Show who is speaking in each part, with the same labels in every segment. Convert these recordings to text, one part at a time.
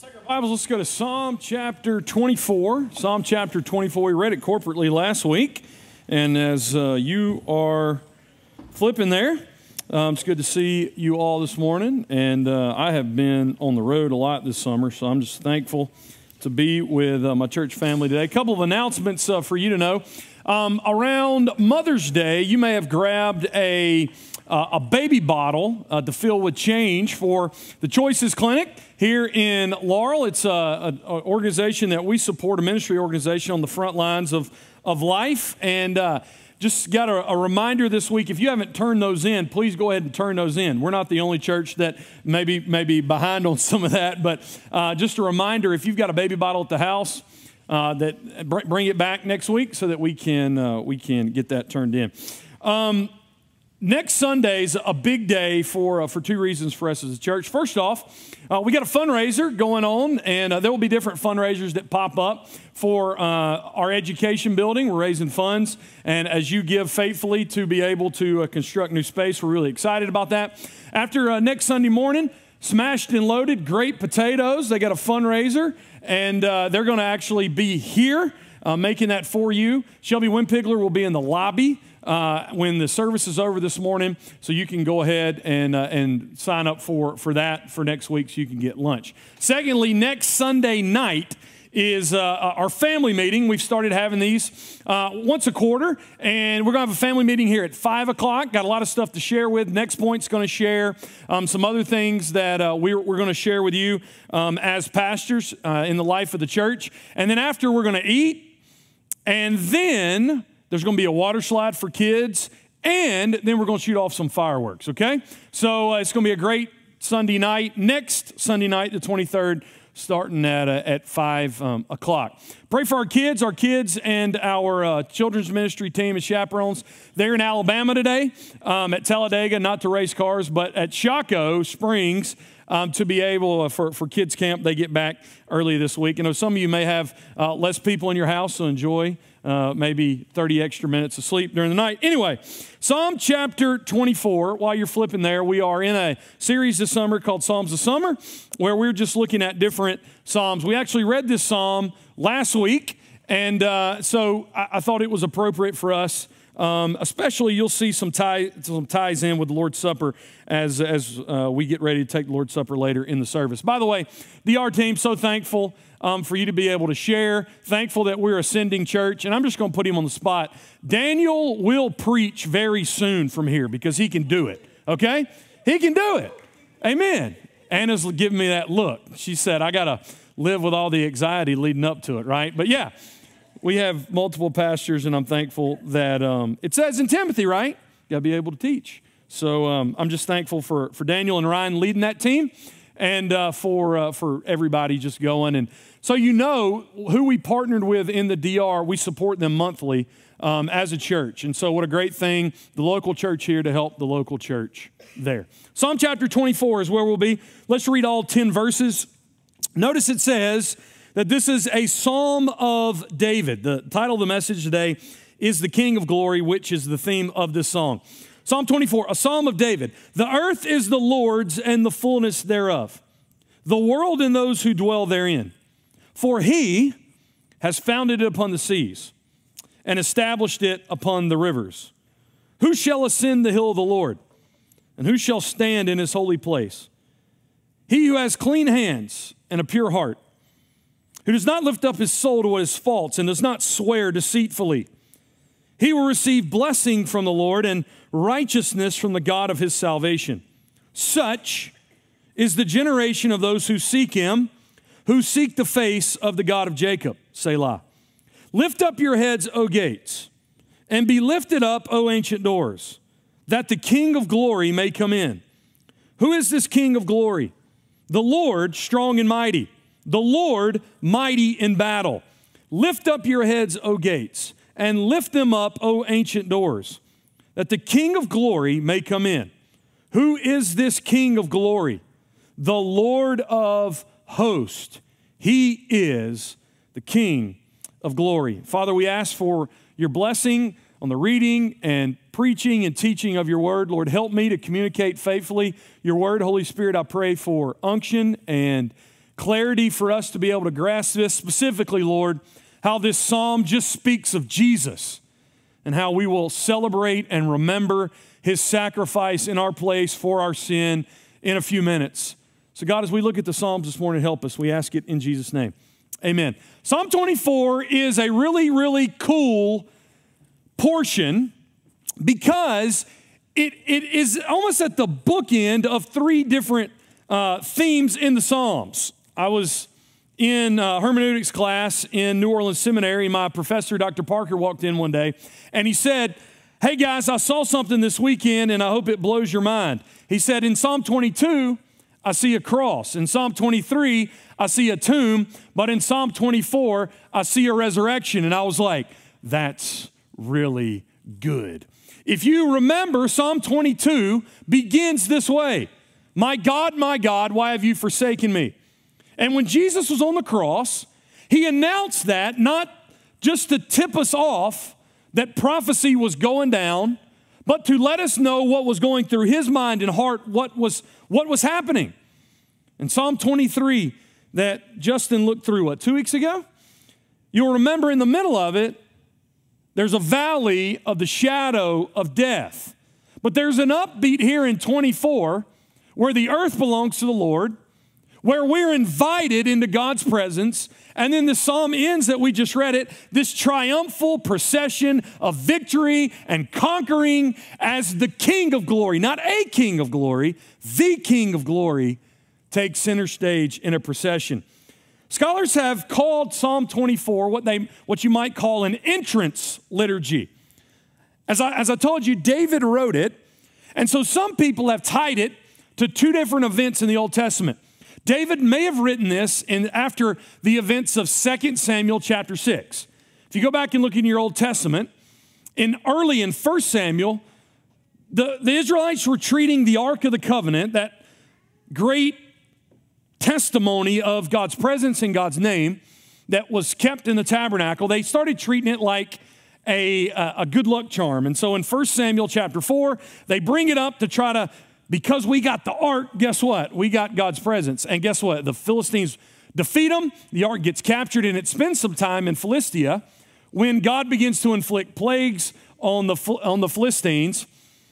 Speaker 1: Bibles, let's go to Psalm chapter 24. Psalm chapter 24. We read it corporately last week. And as uh, you are flipping there, um, it's good to see you all this morning. And uh, I have been on the road a lot this summer, so I'm just thankful to be with uh, my church family today. A couple of announcements uh, for you to know. Um, around Mother's Day, you may have grabbed a uh, a baby bottle uh, to fill with change for the Choices Clinic here in Laurel. It's an organization that we support, a ministry organization on the front lines of, of life. And uh, just got a, a, reminder this week if you haven't turned those in, please go ahead and turn those in. We're not the only church that maybe, maybe behind on some of that, but uh, just a reminder if you've got a baby bottle at the house, uh, that bring it back next week so that we can uh, we can get that turned in. Um, Next Sunday is a big day for, uh, for two reasons for us as a church. First off, uh, we got a fundraiser going on, and uh, there will be different fundraisers that pop up for uh, our education building. We're raising funds, and as you give faithfully to be able to uh, construct new space, we're really excited about that. After uh, next Sunday morning, Smashed and Loaded, great potatoes. They got a fundraiser, and they're going to actually be here making that for you. Shelby Wimpigler will be in the lobby uh, when the service is over this morning, so you can go ahead and, uh, and sign up for, for that for next week so you can get lunch. Secondly, next Sunday night, is uh, our family meeting. We've started having these uh, once a quarter, and we're going to have a family meeting here at 5 o'clock. Got a lot of stuff to share with. Next Point's going to share um, some other things that uh, we're, we're going to share with you um, as pastors uh, in the life of the church. And then after, we're going to eat, and then there's going to be a water slide for kids, and then we're going to shoot off some fireworks, okay? So uh, it's going to be a great Sunday night. Next Sunday night, the 23rd, starting at, uh, at 5 um, o'clock. Pray for our kids, our kids, and our uh, children's ministry team and chaperones. They're in Alabama today um, at Talladega, not to race cars, but at Shocco Springs. Um, to be able uh, for, for kids camp they get back early this week i know some of you may have uh, less people in your house so enjoy uh, maybe 30 extra minutes of sleep during the night. Anyway, Psalm chapter 24, while you're flipping there, we are in a series this summer called Psalms of Summer, where we're just looking at different Psalms. We actually read this Psalm last week, and uh, so I, I, thought it was appropriate for us. Um, especially, you'll see some, tie, some ties in with the Lord's Supper as, as uh, we get ready to take the Lord's Supper later in the service. By the way, the R team, so thankful um, for you to be able to share. Thankful that we're ascending church. And I'm just going to put him on the spot. Daniel will preach very soon from here because he can do it, okay? He can do it. Amen. Anna's giving me that look. She said, I got to live with all the anxiety leading up to it, right? But yeah, we have multiple pastors, and I'm thankful that um, it says in Timothy, right? You Got to be able to teach. So um, I'm just thankful for, for Daniel and Ryan leading that team and uh, for, uh, for everybody just going. And so you know who we partnered with in the DR, we support them monthly um, as a church. And so what a great thing, the local church here to help the local church there. Psalm chapter 24 is where we'll be. Let's read all 10 verses. Notice it says that this is a psalm of David. The title of the message today is The King of Glory, which is the theme of this song. Psalm 24, a psalm of David. The earth is the Lord's and the fullness thereof, the world and those who dwell therein. For he has founded it upon the seas and established it upon the rivers. Who shall ascend the hill of the Lord? And who shall stand in his holy place? He who has clean hands and a pure heart, who does not lift up his soul to what is false and does not swear deceitfully. He will receive blessing from the Lord and righteousness from the God of his salvation. Such is the generation of those who seek him who seek the face of the God of Jacob. Selah. Lift up your heads, O gates, and be lifted up, O ancient doors, that the King of glory may come in. Who is this King of glory? The Lord, strong and mighty, the Lord, mighty in battle. Lift up your heads, O gates, and lift them up, O ancient doors, that the King of glory may come in. Who is this King of glory? The Lord of hosts. He is the King of glory. Father, we ask for your blessing on the reading and preaching and teaching of your word. Lord, help me to communicate faithfully your word. Holy Spirit, I pray for unction and clarity for us to be able to grasp this, specifically, Lord, how this psalm just speaks of Jesus and how we will celebrate and remember his sacrifice in our place for our sin in a few minutes. So, God, as we look at the Psalms this morning, help us. We ask it in Jesus' name. Amen. Psalm 24 is a really, really cool portion because it, it is almost at the bookend of three different uh, themes in the Psalms. I was in uh, hermeneutics class in New Orleans Seminary. My professor, Dr. Parker, walked in one day and he said, Hey guys, I saw something this weekend and I hope it blows your mind. He said, In Psalm 22, I see a cross. In Psalm 23, I see a tomb. But in Psalm 24, I see a resurrection. And I was like, That's really good. If you remember, Psalm 22 begins this way My God, my God, why have you forsaken me? And when Jesus was on the cross, he announced that not just to tip us off that prophecy was going down, but to let us know what was going through his mind and heart, what was, what was happening. In Psalm 23, that Justin looked through, what, two weeks ago? You'll remember in the middle of it, there's a valley of the shadow of death. But there's an upbeat here in 24 where the earth belongs to the Lord, where we're invited into God's presence. And then the psalm ends that we just read it this triumphal procession of victory and conquering as the King of glory, not a King of glory, the King of glory takes center stage in a procession. Scholars have called Psalm 24 what, they, what you might call an entrance liturgy. As I, as I told you, David wrote it, and so some people have tied it to two different events in the Old Testament. David may have written this in, after the events of 2 Samuel chapter 6. If you go back and look in your Old Testament, in early in 1 Samuel, the, the Israelites were treating the Ark of the Covenant, that great testimony of God's presence and God's name that was kept in the tabernacle, they started treating it like a, a good luck charm. And so in 1 Samuel chapter 4, they bring it up to try to, because we got the ark, guess what? We got God's presence. And guess what? The Philistines defeat them, the ark gets captured, and it spends some time in Philistia when God begins to inflict plagues on the, on the Philistines.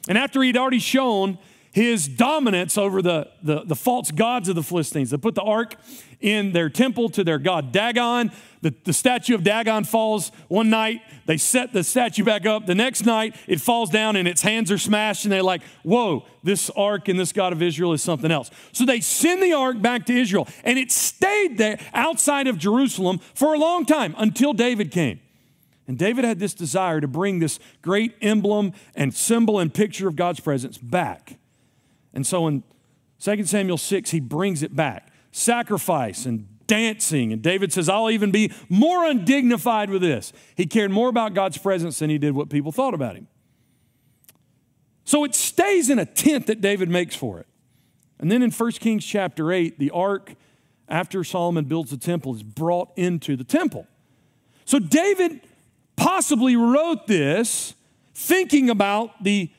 Speaker 1: And after he'd already shown his dominance over the, the, the, false gods of the Philistines. They put the ark in their temple to their god Dagon. The, the statue of Dagon falls one night. They set the statue back up. The next night, it falls down and its hands are smashed. And they're like, whoa, this ark and this God of Israel is something else. So they send the ark back to Israel. And it stayed there outside of Jerusalem for a long time until David came. And David had this desire to bring this great emblem and symbol and picture of God's presence back. And so in 2 Samuel 6, he brings it back sacrifice and dancing. And David says, I'll even be more undignified with this. He cared more about God's presence than he did what people thought about him. So it stays in a tent that David makes for it. And then in 1 Kings chapter 8, the ark, after Solomon builds the temple, is brought into the temple. So David possibly wrote this thinking about the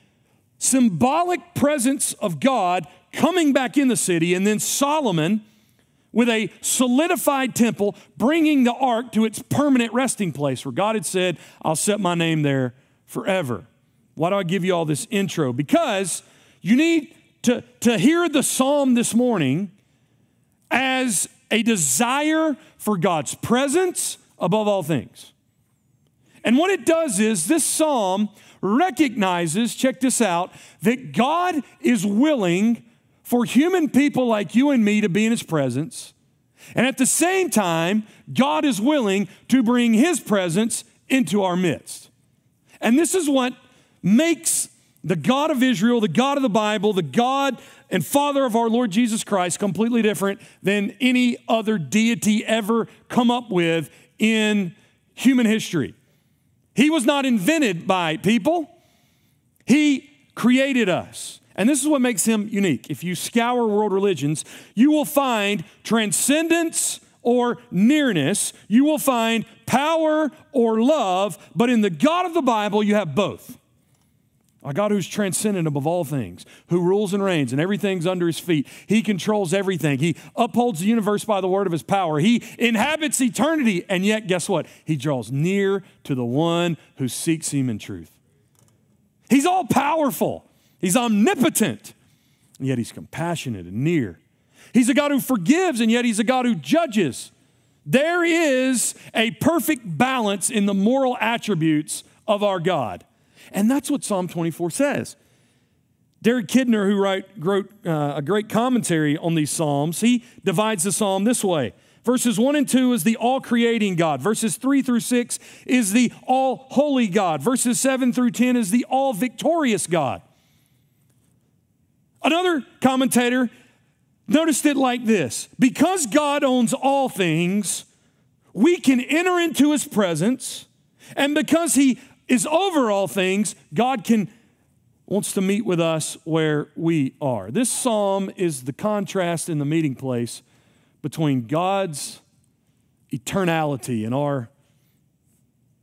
Speaker 1: symbolic presence of God coming back in the city, and then Solomon with a solidified temple bringing the ark to its permanent resting place where God had said, I'll set my name there forever. Why do I give you all this intro? Because you need to, to hear the psalm this morning as a desire for God's presence above all things. And what it does is this psalm recognizes, check this out, that God is willing for human people like you and me to be in his presence. And at the same time, God is willing to bring his presence into our midst. And this is what makes the God of Israel, the God of the Bible, the God and Father of our Lord Jesus Christ completely different than any other deity ever come up with in human history. He was not invented by people, He created us. And this is what makes him unique. If you scour world religions, you will find transcendence or nearness, you will find power or love, but in the God of the Bible, you have both. A God who's transcendent above all things, who rules and reigns, and everything's under his feet. He controls everything. He upholds the universe by the word of his power. He inhabits eternity, and yet, guess what? He draws near to the one who seeks him in truth. He's all powerful, he's omnipotent, and yet he's compassionate and near. He's a God who forgives, and yet he's a God who judges. There is a perfect balance in the moral attributes of our God. And that's what Psalm 24 says. Derek Kidner, who wrote, wrote uh, a great commentary on these Psalms, he divides the Psalm this way. Verses 1 and 2 is the all creating God. Verses 3 through 6 is the all holy God. Verses 7 through 10 is the all victorious God. Another commentator noticed it like this Because God owns all things, we can enter into his presence, and because he is over all things, God can wants to meet with us where we are. This psalm is the contrast in the meeting place between God's eternality and our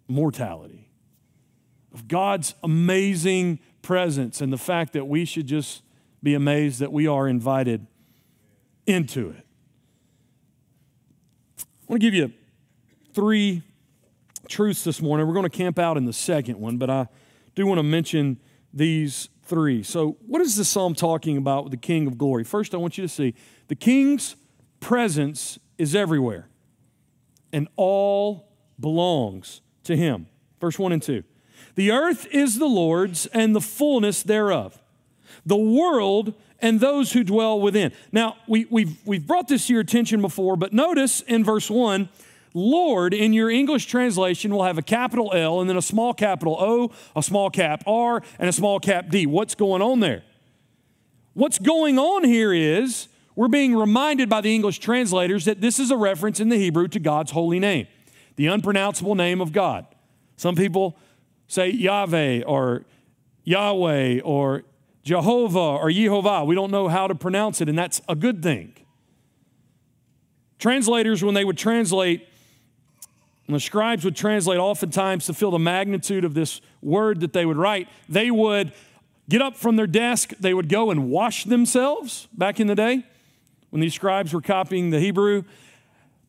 Speaker 1: mortality. Of God's amazing presence and the fact that we should just be amazed that we are invited into it. I want to give you three truths this morning. We're going to camp out in the second one, but I do want to mention these three. So, what is the psalm talking about with the King of glory? First, I want you to see the King's presence is everywhere, and all belongs to him. Verse 1 and 2. The earth is the Lord's and the fullness thereof, the world and those who dwell within. Now, we, we've, we've brought this to your attention before, but notice in verse 1 Lord in your English translation will have a capital L and then a small capital O, a small cap R, and a small cap D. What's going on there? What's going on here is we're being reminded by the English translators that this is a reference in the Hebrew to God's holy name, the unpronounceable name of God. Some people say Yahweh or Yahweh or Jehovah or Yehovah. We don't know how to pronounce it, and that's a good thing. Translators, when they would translate and the scribes would translate oftentimes to feel the magnitude of this word that they would write. They would get up from their desk, they would go and wash themselves back in the day when these scribes were copying the Hebrew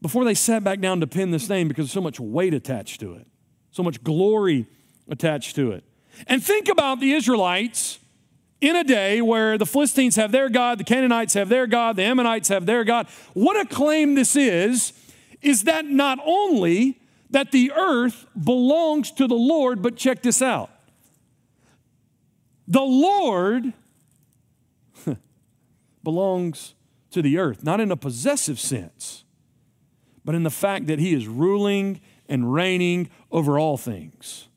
Speaker 1: before they sat back down to pen this name because so much weight attached to it, so much glory attached to it. And think about the Israelites in a day where the Philistines have their God, the Canaanites have their God, the Ammonites have their God. What a claim this is, is that not only that the earth belongs to the Lord, but check this out. The Lord belongs to the earth, not in a possessive sense, but in the fact that He is ruling and reigning over all things.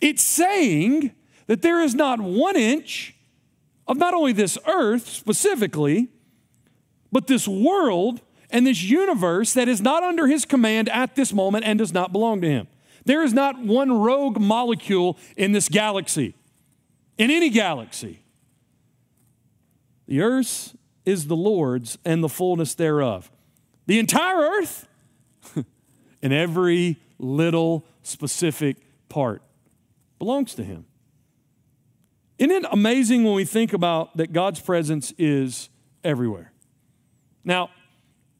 Speaker 1: It's saying that there is not one inch of not only this earth specifically, but this world and this universe that is not under his command at this moment and does not belong to him. There is not one rogue molecule in this galaxy, in any galaxy. The earth is the Lord's and the fullness thereof. The entire earth and every little specific part belongs to him. Isn't it amazing when we think about that God's presence is everywhere? Now,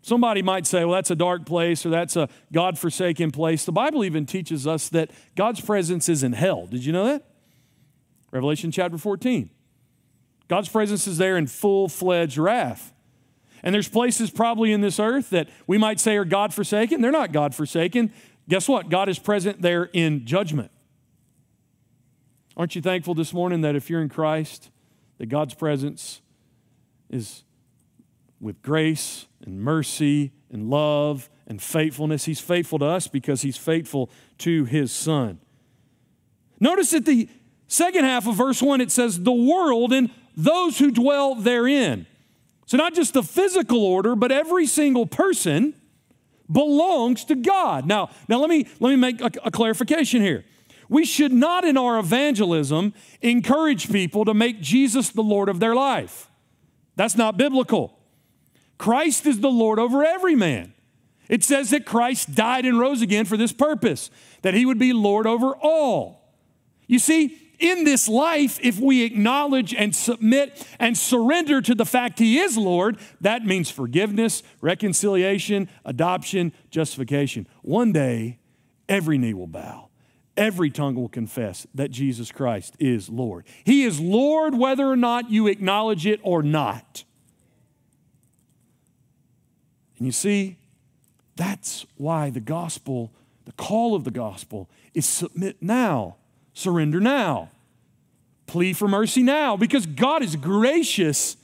Speaker 1: Somebody might say, well, that's a dark place or that's a God forsaken place. The Bible even teaches us that God's presence is in hell. Did you know that? Revelation chapter 14. God's presence is there in full fledged wrath. And there's places probably in this earth that we might say are God forsaken. They're not God forsaken. Guess what? God is present there in judgment. Aren't you thankful this morning that if you're in Christ, that God's presence is with grace and mercy and love and faithfulness. He's faithful to us because he's faithful to his son. Notice at the second half of verse 1, it says, the world and those who dwell therein. So, not just the physical order, but every single person belongs to God. Now, now let me let me make a, a clarification here. We should not in our evangelism encourage people to make Jesus the Lord of their life. That's not biblical. Christ is the Lord over every man. It says that Christ died and rose again for this purpose, that he would be Lord over all. You see, in this life, if we acknowledge and submit and surrender to the fact He is Lord, that means forgiveness, reconciliation, adoption, justification. One day, every knee will bow, every tongue will confess that Jesus Christ is Lord. He is Lord whether or not you acknowledge it or not. And you see, that's why the gospel, the call of the gospel, is submit now, surrender now, plea for mercy now, because God is gracious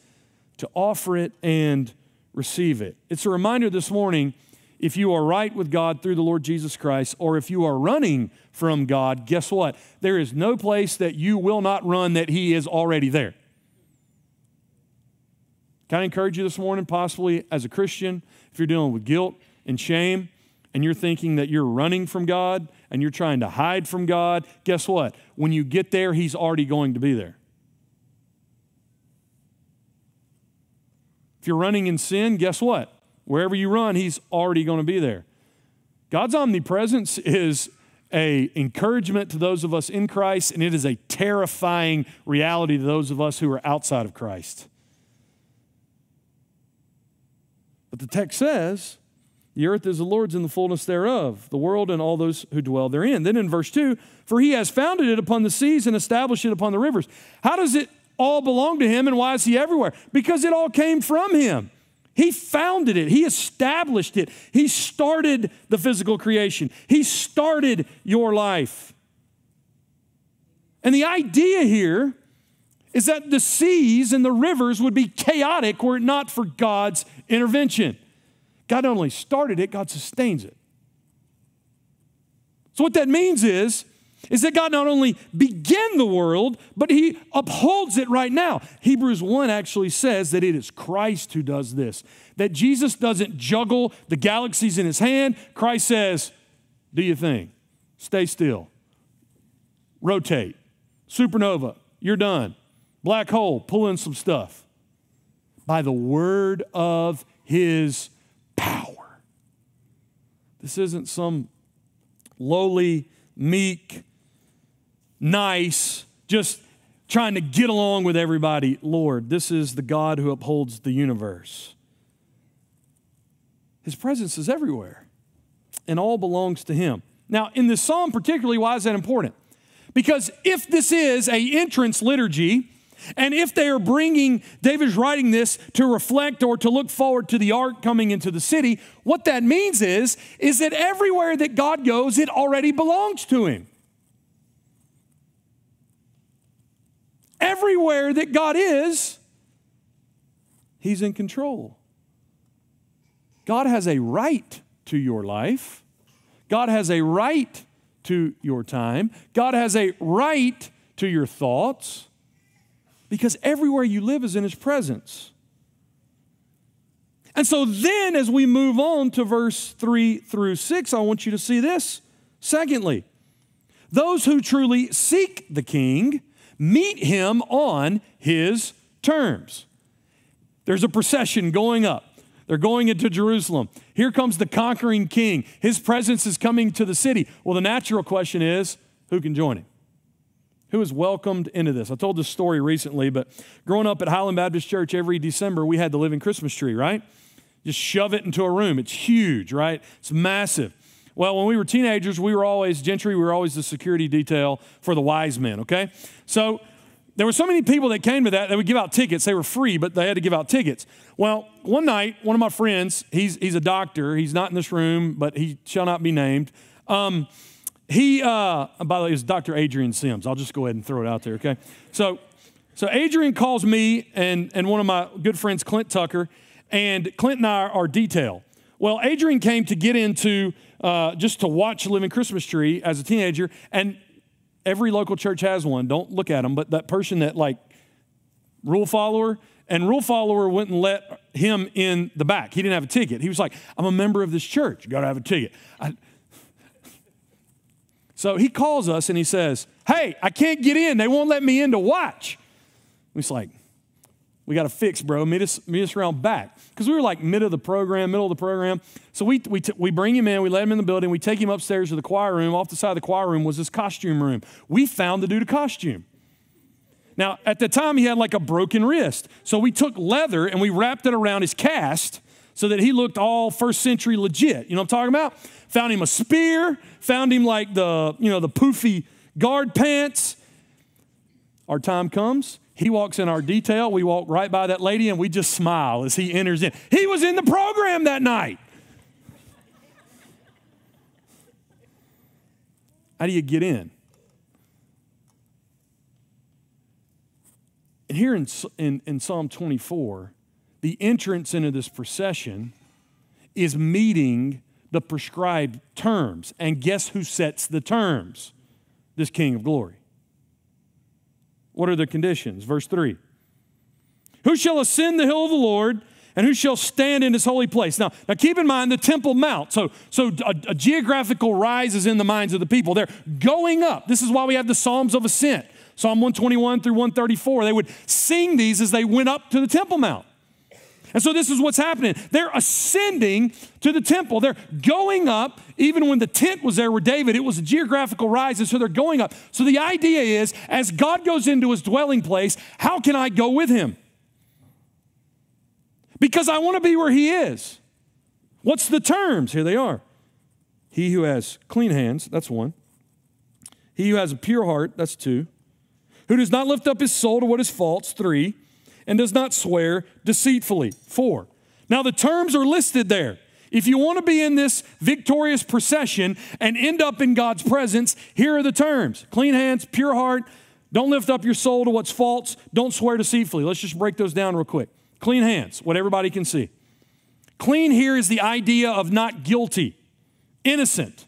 Speaker 1: to offer it and receive it. It's a reminder this morning if you are right with God through the Lord Jesus Christ, or if you are running from God, guess what? There is no place that you will not run that He is already there. Can I encourage you this morning, possibly as a Christian, if you're dealing with guilt and shame, and you're thinking that you're running from God and you're trying to hide from God, guess what? When you get there, He's already going to be there. If you're running in sin, guess what? Wherever you run, He's already going to be there. God's omnipresence is a encouragement to those of us in Christ, and it is a terrifying reality to those of us who are outside of Christ. But the text says, the earth is the Lord's and the fullness thereof, the world and all those who dwell therein. Then in verse 2, for he has founded it upon the seas and established it upon the rivers. How does it all belong to him and why is he everywhere? Because it all came from him. He founded it, he established it, he started the physical creation, he started your life. And the idea here is that the seas and the rivers would be chaotic were it not for God's intervention. God not only started it, God sustains it. So what that means is is that God not only began the world, but he upholds it right now. Hebrews 1 actually says that it is Christ who does this. That Jesus doesn't juggle the galaxies in his hand. Christ says, "Do your thing. Stay still. Rotate. Supernova, you're done. Black hole, pull in some stuff. By the word of his power. This isn't some lowly, meek, nice, just trying to get along with everybody. Lord, this is the God who upholds the universe. His presence is everywhere, and all belongs to him. Now, in this psalm particularly, why is that important? Because if this is a entrance liturgy, and if they are bringing, David's writing this to reflect or to look forward to the ark coming into the city, what that means is, is that everywhere that God goes, it already belongs to him. Everywhere that God is, he's in control. God has a right to your life. God has a right to your time. God has a right to your thoughts because everywhere you live is in His presence. And so then, as we move on to verse 3 through 6, I want you to see this. Secondly, those who truly seek the king meet him on his terms. There's a procession going up. They're going into Jerusalem. Here comes the conquering king. His presence is coming to the city. Well, the natural question is who can join him? Who is welcomed into this. I told this story recently, but growing up at Highland Baptist Church every December, we had the living Christmas tree, right? Just shove it into a room. It's huge, right? It's massive. Well, when we were teenagers, we were always, gentry, we were always the security detail for the wise men, okay? So there were so many people that came to that, they would give out tickets. They were free, but they had to give out tickets. Well, one night, one of my friends, he's, he's a doctor, he's not in this room, but he shall not be named. Um, he, uh, by the way, is Dr. Adrian Sims. I'll just go ahead and throw it out there, okay? So, so Adrian calls me and, and one of my good friends, Clint Tucker, and Clint and I are detail. Well, Adrian came to get into uh, just to watch Living Christmas Tree as a teenager, and every local church has one. Don't look at them, but that person that like rule follower, and rule follower wouldn't let him in the back. He didn't have a ticket. He was like, I'm a member of this church. You got to have a ticket. I, so he calls us and he says, Hey, I can't get in. They won't let me in to watch. He's like, We got to fix, bro. Meet us, meet us around back. Because we were like mid of the program, middle of the program. So we, we, t- we bring him in, we let him in the building, we take him upstairs to the choir room. Off the side of the choir room was this costume room. We found the dude a costume. Now, at the time, he had like a broken wrist. So we took leather and we wrapped it around his cast so that he looked all first century legit. You know what I'm talking about? Found him a spear, found him like the, you know, the poofy guard pants. Our time comes. He walks in our detail. We walk right by that lady and we just smile as he enters in. He was in the program that night. How do you get in? And here in, in, in, Psalm 24, the entrance into this procession is meeting the prescribed terms. And guess who sets the terms? This King of glory. What are the conditions? Verse 3 Who shall ascend the hill of the Lord? and who shall stand in his holy place? Now, now keep in mind the Temple Mount. So, so a, a, geographical rise is in the minds of the people. They're going up. This is why we have the Psalms of Ascent. Psalm 121 through 134. They would sing these as they went up to the Temple Mount. And so this is what's happening. They're ascending to the temple. They're going up. Even when the tent was there with David, it was a geographical rise. And so they're going up. So the idea is as God goes into his dwelling place, how can I go with him? Because I want to be where he is. What's the terms? Here they are. He who has clean hands, that's one. He who has a pure heart, that's two who does not lift up his soul to what is false, three, and does not swear deceitfully, four. Now, the terms are listed there. If you want to be in this victorious procession and end up in God's presence, here are the terms clean hands, pure heart, don't lift up your soul to what's false, don't swear deceitfully. Let's just break those down real quick. Clean hands, what everybody can see. Clean here is the idea of not guilty, innocent,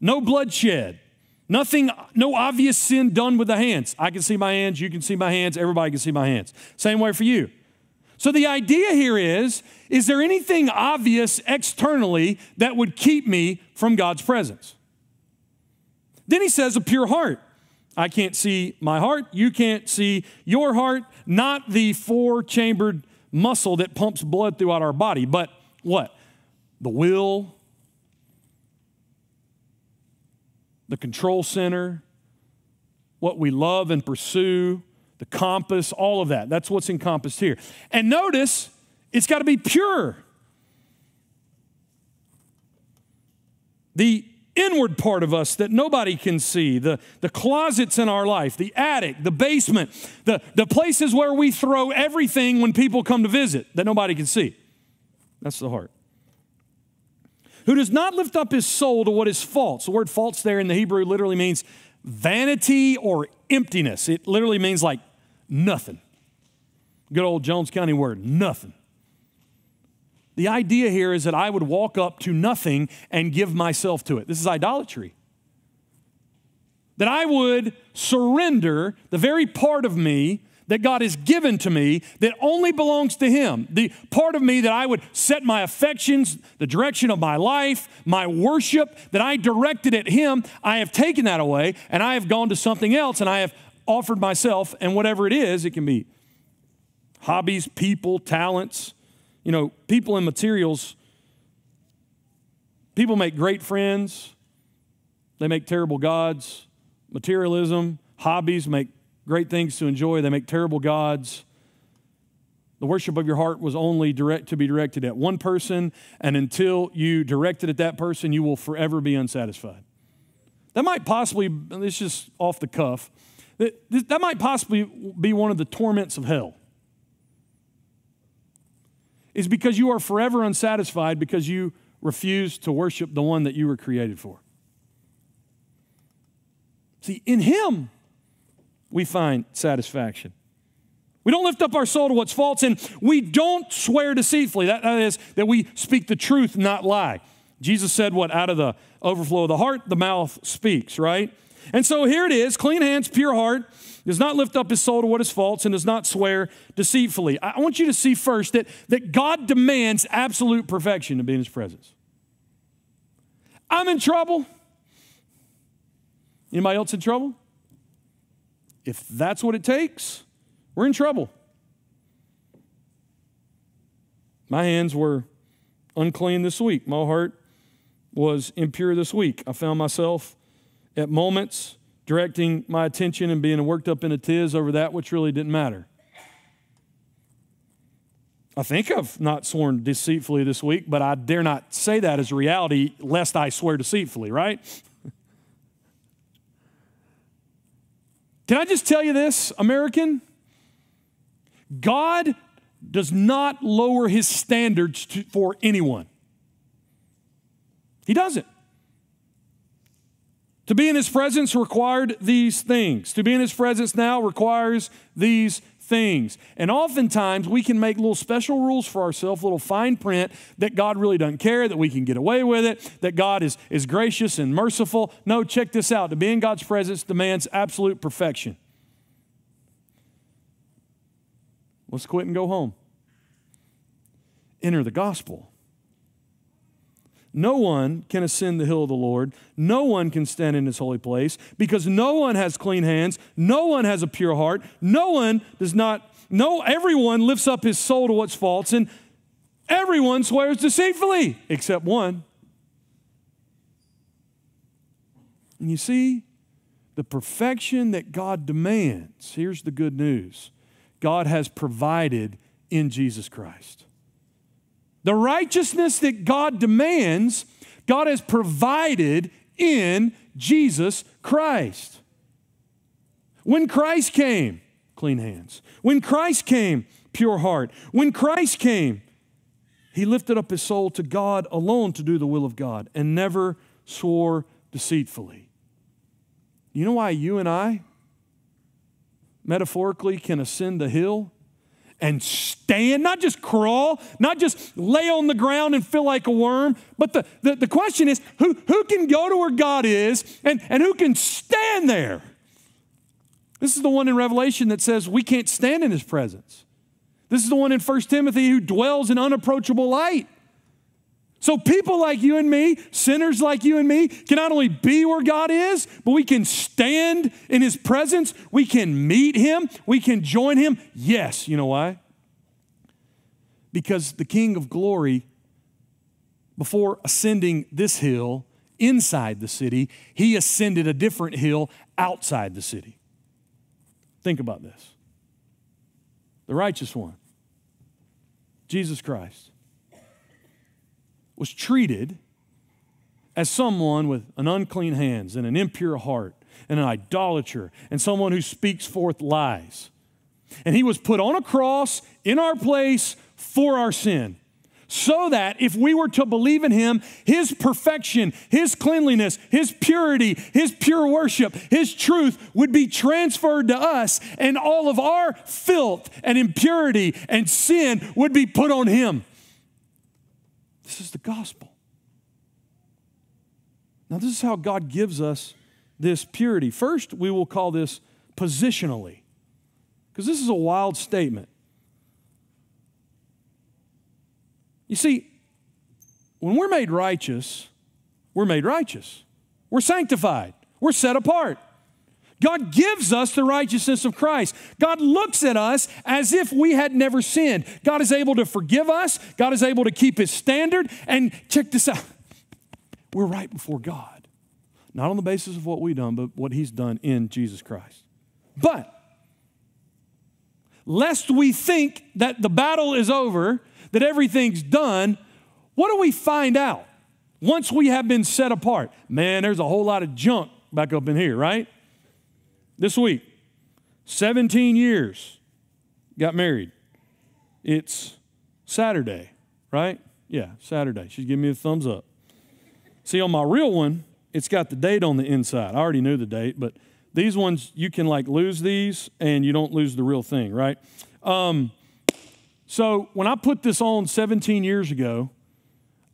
Speaker 1: no bloodshed, Nothing, no obvious sin done with the hands. I can see my hands, you can see my hands, everybody can see my hands. Same way for you. So the idea here is is there anything obvious externally that would keep me from God's presence? Then he says a pure heart. I can't see my heart, you can't see your heart, not the four chambered muscle that pumps blood throughout our body, but what? The will, the control center, what we love and pursue, the compass, all of that. That's what's encompassed here. And notice, it's got to be pure. The inward part of us that nobody can see, the, the closets in our life, the attic, the basement, the, the places where we throw everything when people come to visit that nobody can see. That's the heart who does not lift up his soul to what is false. The word false there in the Hebrew literally means vanity or emptiness. It literally means like nothing. Good old Jones County word, nothing. The idea here is that I would walk up to nothing and give myself to it. This is idolatry. That I would surrender the very part of me that God has given to me that only belongs to Him. The part of me that I would set my affections, the direction of my life, my worship, that I directed at Him, I have taken that away and I have gone to something else and I have offered myself, and whatever it is, it can be hobbies, people, talents, you know, people and materials. People make great friends, they make terrible gods. Materialism, hobbies make great things to enjoy, they make terrible gods. The worship of your heart was only direct to be directed at one person, and until you direct it at that person, you will forever be unsatisfied. That might possibly, it's just off the cuff, that, that might possibly be one of the torments of hell. Is because you are forever unsatisfied because you refuse to worship the one that you were created for. See, in Him, we find satisfaction. We don't lift up our soul to what's false, and we don't swear deceitfully. That, that is, that we speak the truth, not lie. Jesus said, What? Out of the overflow of the heart, the mouth speaks, right? And so here it is clean hands, pure heart, does not lift up his soul to what is false, and does not swear deceitfully. I want you to see first that, that God demands absolute perfection to be in his presence. I'm in trouble. Anybody else in trouble? If that's what it takes, we're in trouble. My hands were unclean this week. My heart was impure this week. I found myself at moments directing my attention and being worked up in a tiz over that which really didn't matter. I think I've not sworn deceitfully this week, but I dare not say that as reality lest I swear deceitfully, right? Can I just tell you this, American? God does not lower his standards to, for anyone. He doesn't. To be in his presence required these things. To be in his presence now requires these things. And oftentimes we can make little special rules for ourselves, little fine print that God really doesn't care, that we can get away with it, that God is, is gracious and merciful. No, check this out. To be in God's presence demands absolute perfection. Let's quit and go home. Enter the gospel. No one can ascend the hill of the Lord. No one can stand in his holy place because no one has clean hands. No one has a pure heart. No one does not, no, everyone lifts up his soul to what's false and everyone swears deceitfully except one. And you see, the perfection that God demands, here's the good news God has provided in Jesus Christ. The righteousness that God demands, God has provided in Jesus Christ. When Christ came, clean hands. When Christ came, pure heart. When Christ came, he lifted up his soul to God alone to do the will of God and never swore deceitfully. You know why you and I, metaphorically, can ascend the hill? And stand, not just crawl, not just lay on the ground and feel like a worm. But the, the, the question is who, who can go to where God is and, and who can stand there? This is the one in Revelation that says we can't stand in his presence. This is the one in 1 Timothy who dwells in unapproachable light. So, people like you and me, sinners like you and me, can not only be where God is, but we can stand in His presence. We can meet Him. We can join Him. Yes, you know why? Because the King of glory, before ascending this hill inside the city, He ascended a different hill outside the city. Think about this the righteous one, Jesus Christ was treated as someone with an unclean hands and an impure heart and an idolater and someone who speaks forth lies. And he was put on a cross in our place for our sin. So that if we were to believe in him, his perfection, his cleanliness, his purity, his pure worship, his truth would be transferred to us, and all of our filth and impurity and sin would be put on him. This is the gospel. Now, this is how God gives us this purity. First, we will call this positionally, because this is a wild statement. You see, when we're made righteous, we're made righteous. We're sanctified. We're set apart. God gives us the righteousness of Christ. God looks at us as if we had never sinned. God is able to forgive us. God is able to keep his standard. And check this out we're right before God, not on the basis of what we've done, but what he's done in Jesus Christ. But, lest we think that the battle is over, that everything's done, what do we find out once we have been set apart? Man, there's a whole lot of junk back up in here, right? This week. 17 years, got married. It's Saturday, right? Yeah, Saturday. She's giving me a thumbs up. See, on my real one, it's got the date on the inside. I already knew the date, but these ones, you can like lose these and you don't lose the real thing, right? Um, so when I put this on 17 years ago,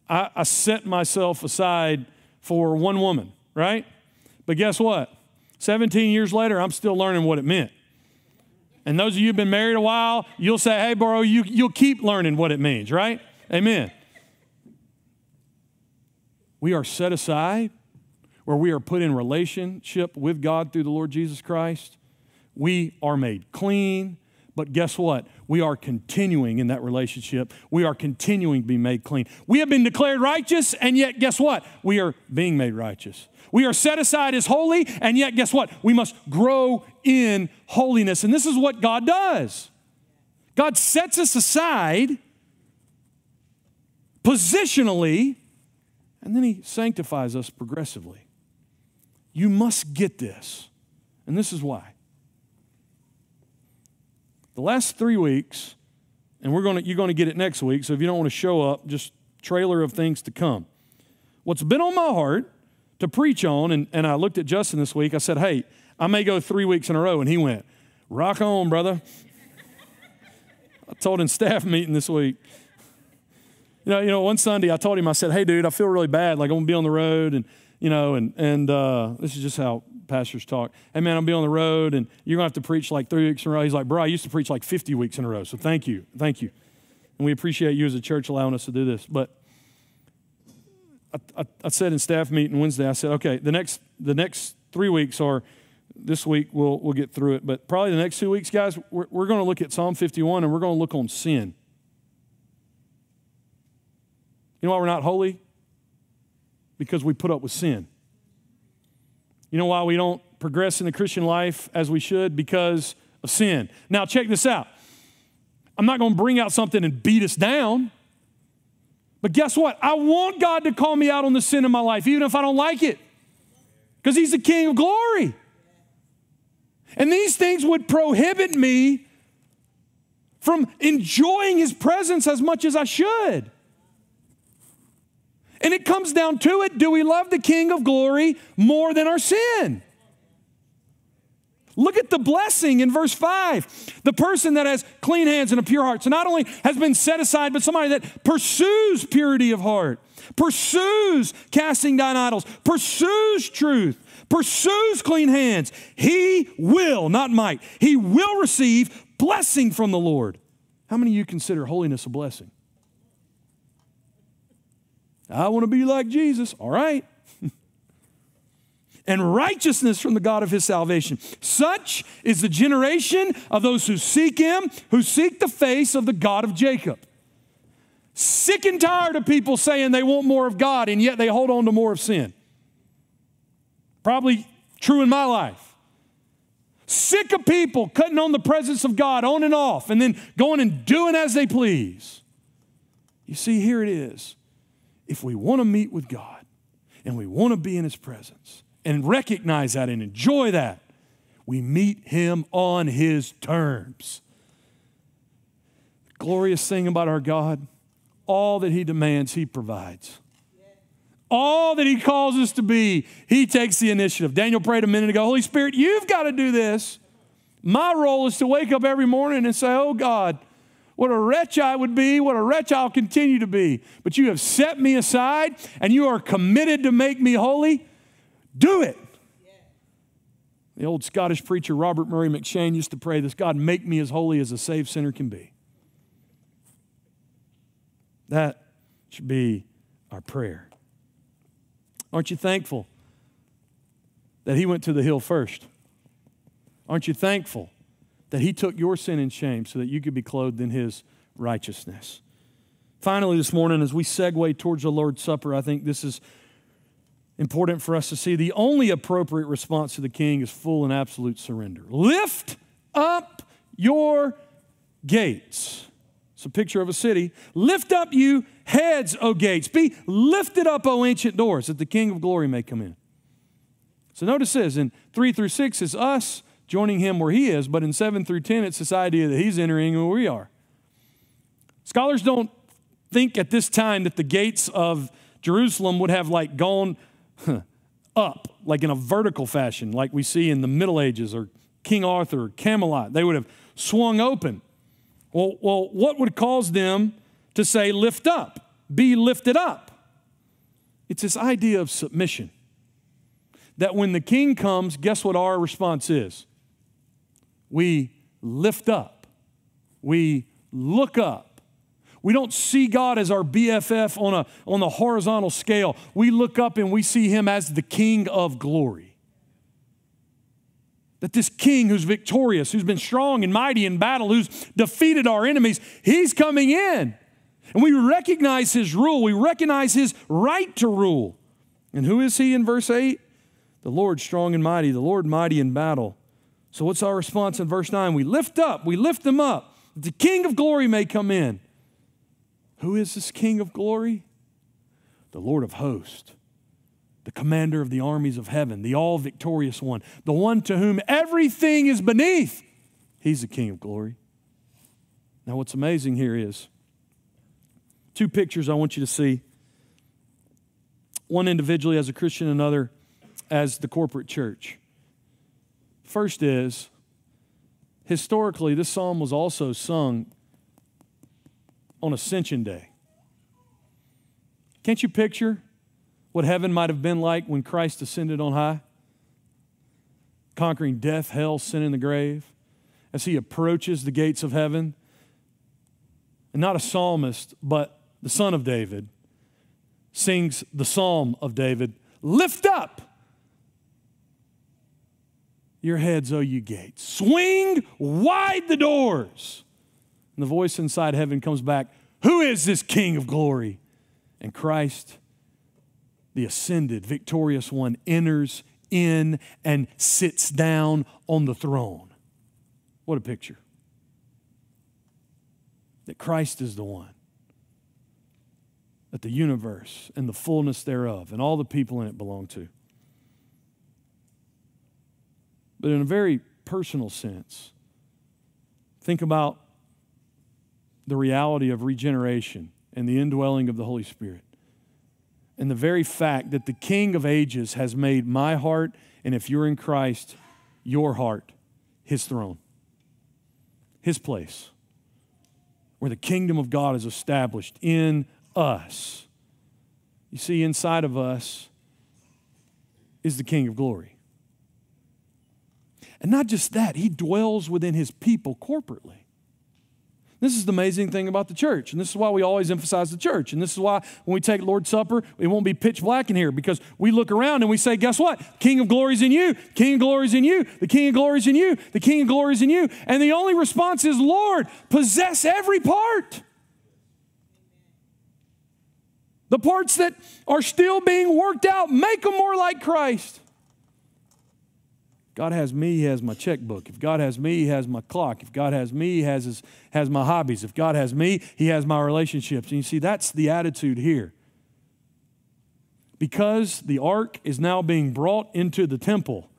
Speaker 1: I, I set myself aside for one woman, right? But guess what? 17 years later, I'm still learning what it meant. And those of you who've been married a while, you'll say, hey, bro, you, you'll keep learning what it means, right? Amen. We are set aside where we are put in relationship with God through the Lord Jesus Christ. We are made clean But guess what? We are continuing in that relationship. We are continuing to be made clean. We have been declared righteous, and yet, guess what? We are being made righteous. We are set aside as holy, and yet, guess what? We must grow in holiness. And this is what God does God sets us aside positionally, and then He sanctifies us progressively. You must get this. And this is why. The last three weeks, and we're gonna, you're going to get it next week, so if you don't want to show up, just trailer of things to come. What's been on my heart to preach on, and, and I looked at Justin this week, I said, hey, I may go three weeks in a row. And he went, rock on, brother. I told him staff meeting this week. You know, you know, one Sunday I told him, I said, hey, dude, I feel really bad. Like I'm going to be on the road and, you know, and, and uh, this is just how pastors talk. Hey, man, I'll be on the road and you're going to have to preach like three weeks in a row. He's like, bro, I used to preach like 50 weeks in a row. So thank you. Thank you. And we appreciate you as a church allowing us to do this. But I, I, I said in staff meeting Wednesday, I said, okay, the next, the next three weeks are this week we'll, we'll get through it. But probably the next two weeks, guys, we're, we're going to look at Psalm 51 and we're going to look on sin. You know why we're not holy? Because we put up with sin. You know why we don't progress in the Christian life as we should? Because of sin. Now, check this out. I'm not going to bring out something and beat us down. But guess what? I want God to call me out on the sin in my life, even if I don't like it, because He's the King of glory. And these things would prohibit me from enjoying His presence as much as I should. And it comes down to it do we love the King of glory more than our sin? Look at the blessing in verse 5. The person that has clean hands and a pure heart. So not only has been set aside, but somebody that pursues purity of heart, pursues casting down idols, pursues truth, pursues clean hands. He will, not might, he will receive blessing from the Lord. How many of you consider holiness a blessing? I want to be like Jesus. All right and righteousness from the God of his salvation. Such is the generation of those who seek him, who seek the face of the God of Jacob. Sick and tired of people saying they want more of God and yet they hold on to more of sin. Probably true in my life. Sick of people cutting on the presence of God on and off and then going and doing as they please. You see, here it is. If we want to meet with God and we want to be in His presence, and recognize that and enjoy that. We meet him on his terms. glorious thing about our God, all that he demands, he provides. All that he calls us to be, he takes the initiative. Daniel prayed a minute ago Holy Spirit, you've got to do this. My role is to wake up every morning and say, Oh God, what a wretch I would be, what a wretch I'll continue to be. But you have set me aside and you are committed to make me holy. Do it. The old Scottish preacher Robert Murray M'Cheyne used to pray this God, make me as holy as a saved sinner can be. That should be our prayer. Aren't you thankful that He went to the hill first? Aren't you thankful that He took your sin and shame so that you could be clothed in His righteousness? Finally, this morning, as we segue towards the Lord's Supper, I think this is important for us to see. The only appropriate response to the king is full and absolute surrender. Lift up your gates. It's a picture of a city. Lift up you heads, O gates. Be lifted up, O ancient doors, that the King of glory may come in. So notice this in 3 through 6 is us joining him where he is, but in 7 through 10, it's this idea that he's entering where we are. Scholars don't think at this time that the gates of Jerusalem would have like gone up, like in a vertical fashion, like we see in the Middle Ages or King Arthur or Camelot. They would have swung open. Well, well, what would cause them to say, lift up, be lifted up? It's this idea of submission. That when the king comes, guess what our response is? We lift up, we look up, we don't see God as our BFF on, a, on the horizontal scale. We look up and we see Him as the King of glory. That this king who's victorious, who's been strong and mighty in battle, who's defeated our enemies, he's coming in. And we recognize his rule, we recognize his right to rule. And who is he in verse 8? The Lord strong and mighty, the Lord mighty in battle. So, what's our response in verse 9? We lift up, we lift him up, that the King of glory may come in. Who is this King of glory? The Lord of hosts, the commander of the armies of heaven, the all victorious one, the one to whom everything is beneath. He's the King of glory. Now, what's amazing here is two pictures I want you to see one individually as a Christian, another as the corporate church. First is, historically, this psalm was also sung on Ascension Day. Can't you picture what heaven might have been like when Christ ascended on high? Conquering death, hell, sin, and the grave. As he approaches the gates of heaven, and not a psalmist, but the son of David, sings the psalm of David Lift up your heads, O you gates. Swing wide the doors. And the voice inside heaven comes back Who is this King of glory? And Christ, the ascended, victorious one, enters in and sits down on the throne. What a picture. That Christ is the one that the universe and the fullness thereof and all the people in it belong to. But in a very personal sense, think about the reality of regeneration and the indwelling of the Holy Spirit. And the very fact that the King of ages has made my heart, and if you're in Christ, your heart, his throne, his place, where the kingdom of God is established in us. You see, inside of us is the King of glory. And not just that, he dwells within his people corporately. This is the amazing thing about the church. And this is why we always emphasize the church. And this is why when we take Lord's Supper, it won't be pitch black in here because we look around and we say, guess what? King of glory is in you. King of glory is in you. The King of glory is in you. The King of glory is in you. And the only response is, Lord, possess every part. The parts that are still being worked out, make them more like Christ. God has me, He has my checkbook. If God has me, He has my clock. If God has me, He has, his, has my hobbies. If God has me, He has my relationships. And you see, that's the attitude here. Because the ark is now being brought into the temple,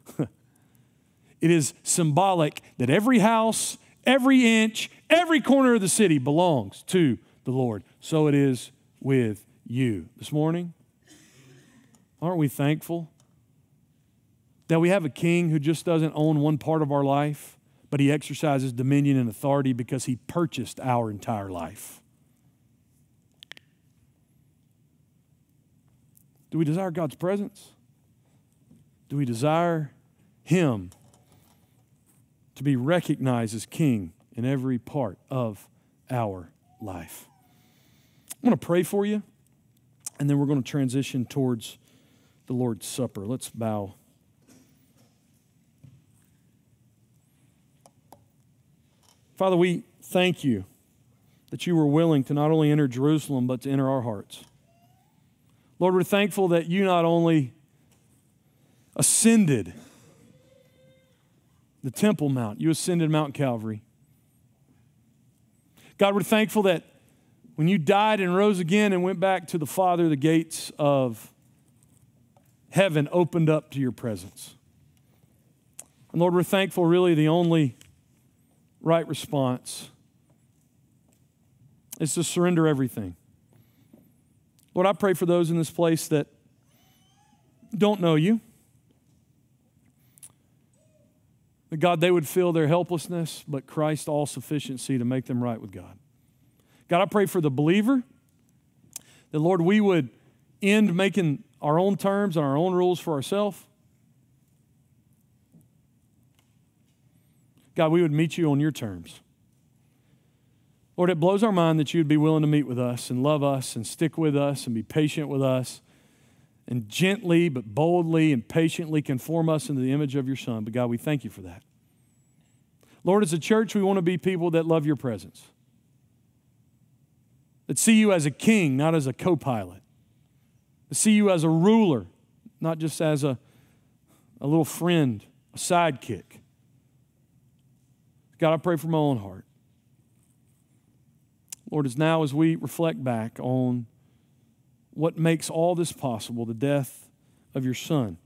Speaker 1: it is symbolic that every house, every inch, every corner of the city belongs to the Lord. So it is with you. This morning, aren't we thankful that we have a king who just doesn't own one part of our life, but he exercises dominion and authority because he purchased our entire life? Do we desire God's presence? Do we desire him to be recognized as king in every part of our life? I'm going to pray for you. And then we're going to transition towards the Lord's Supper. Let's bow. Father, we thank you that you were willing to not only enter Jerusalem, but to enter our hearts. Lord, we're thankful that you not only ascended the Temple Mount, you ascended Mount Calvary. God, we're thankful that when you died and rose again and went back to the Father, the gates of heaven opened up to your presence. And Lord, we're thankful, really, the only right response is to surrender everything. Lord, I pray for those in this place that don't know you. That God, they would feel their helplessness, but Christ's all sufficiency to make them right with God. God, I pray for the believer that, Lord, we would end making our own terms and our own rules for ourselves. God, we would meet you on your terms. Lord, it blows our mind that you would be willing to meet with us and love us and stick with us and be patient with us and gently but boldly and patiently conform us into the image of your Son. But God, we thank you for that. Lord, as a church, we want to be people that love your presence, that see you as a king, not as a co pilot, that see you as a ruler, not just as a, a little friend, a sidekick. God, I pray for my own heart. Lord, as now as we reflect back on what makes all this possible, the death of your Son,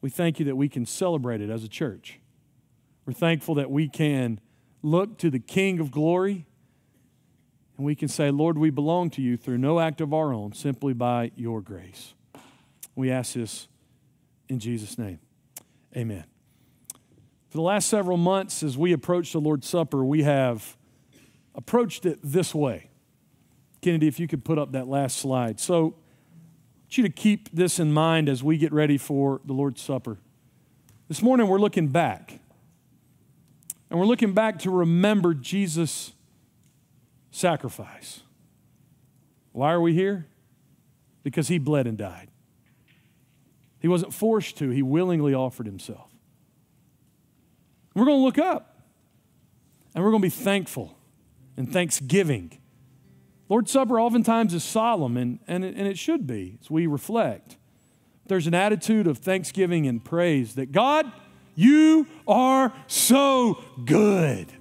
Speaker 1: we thank you that we can celebrate it as a church. We're thankful that we can look to the King of glory and we can say, Lord, we belong to you through no act of our own, simply by your grace. We ask this in Jesus' name. Amen. For the last several months, as we approach the Lord's Supper, we have approached it this way. Kennedy, if you could put up that last slide. So, I want you to keep this in mind as we get ready for the Lord's Supper. This morning, we're looking back. And we're looking back to remember Jesus' sacrifice. Why are we here? Because he bled and died. He wasn't forced to, he willingly offered himself. We're going to look up and we're going to be thankful and thanksgiving. Lord's Supper oftentimes is solemn, and, and, it, and it should be as we reflect. There's an attitude of thanksgiving and praise that God, you are so good.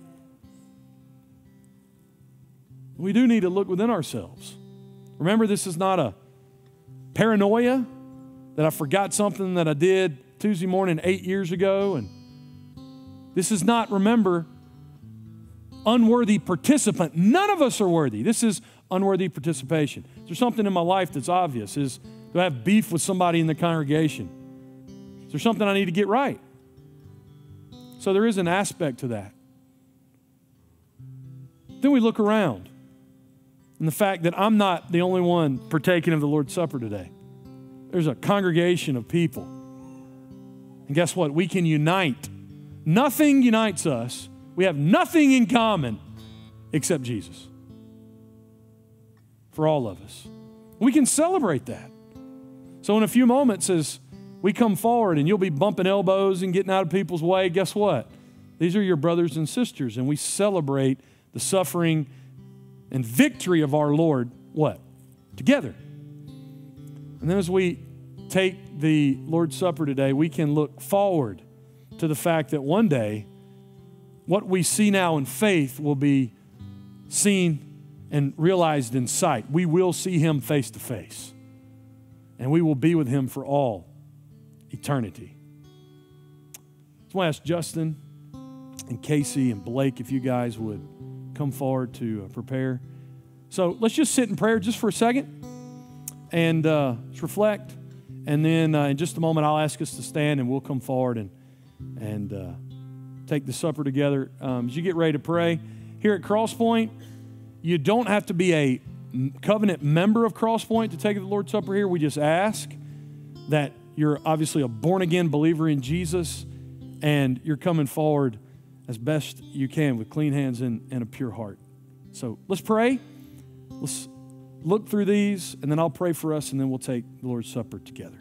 Speaker 1: We do need to look within ourselves. Remember, this is not a paranoia that I forgot something that I did Tuesday morning eight years ago. And this is not, remember, unworthy participant. None of us are worthy. This is unworthy participation. Is there something in my life that's obvious? Is do I have beef with somebody in the congregation? Is there something I need to get right? So there is an aspect to that. Then we look around and the fact that I'm not the only one partaking of the Lord's Supper today. There's a congregation of people. And guess what? We can unite. Nothing unites us we have nothing in common except Jesus for all of us. We can celebrate that. So, in a few moments, as we come forward and you'll be bumping elbows and getting out of people's way, guess what? These are your brothers and sisters, and we celebrate the suffering and victory of our Lord, what? Together. And then as we take the Lord's Supper today, we can look forward to the fact that one day what we see now in faith will be seen and realized in sight. We will see him face to face, and we will be with him for all eternity. I ask Justin and Casey and Blake if you guys would come forward to uh, prepare. So let's just sit in prayer just for a second and uh, reflect. And then uh, in just a moment, I'll ask us to stand and we'll come forward and, and uh, take the supper together. Um, as you get ready to pray, here at Crosspointe, you don't have to be a covenant member of Crosspointe to take the Lord's Supper here. We just ask that you're obviously a born again believer in Jesus and you're coming forward as best you can with clean hands and, and a pure heart. So let's pray. Let's look through these, and then I'll pray for us, and then we'll take the Lord's Supper together.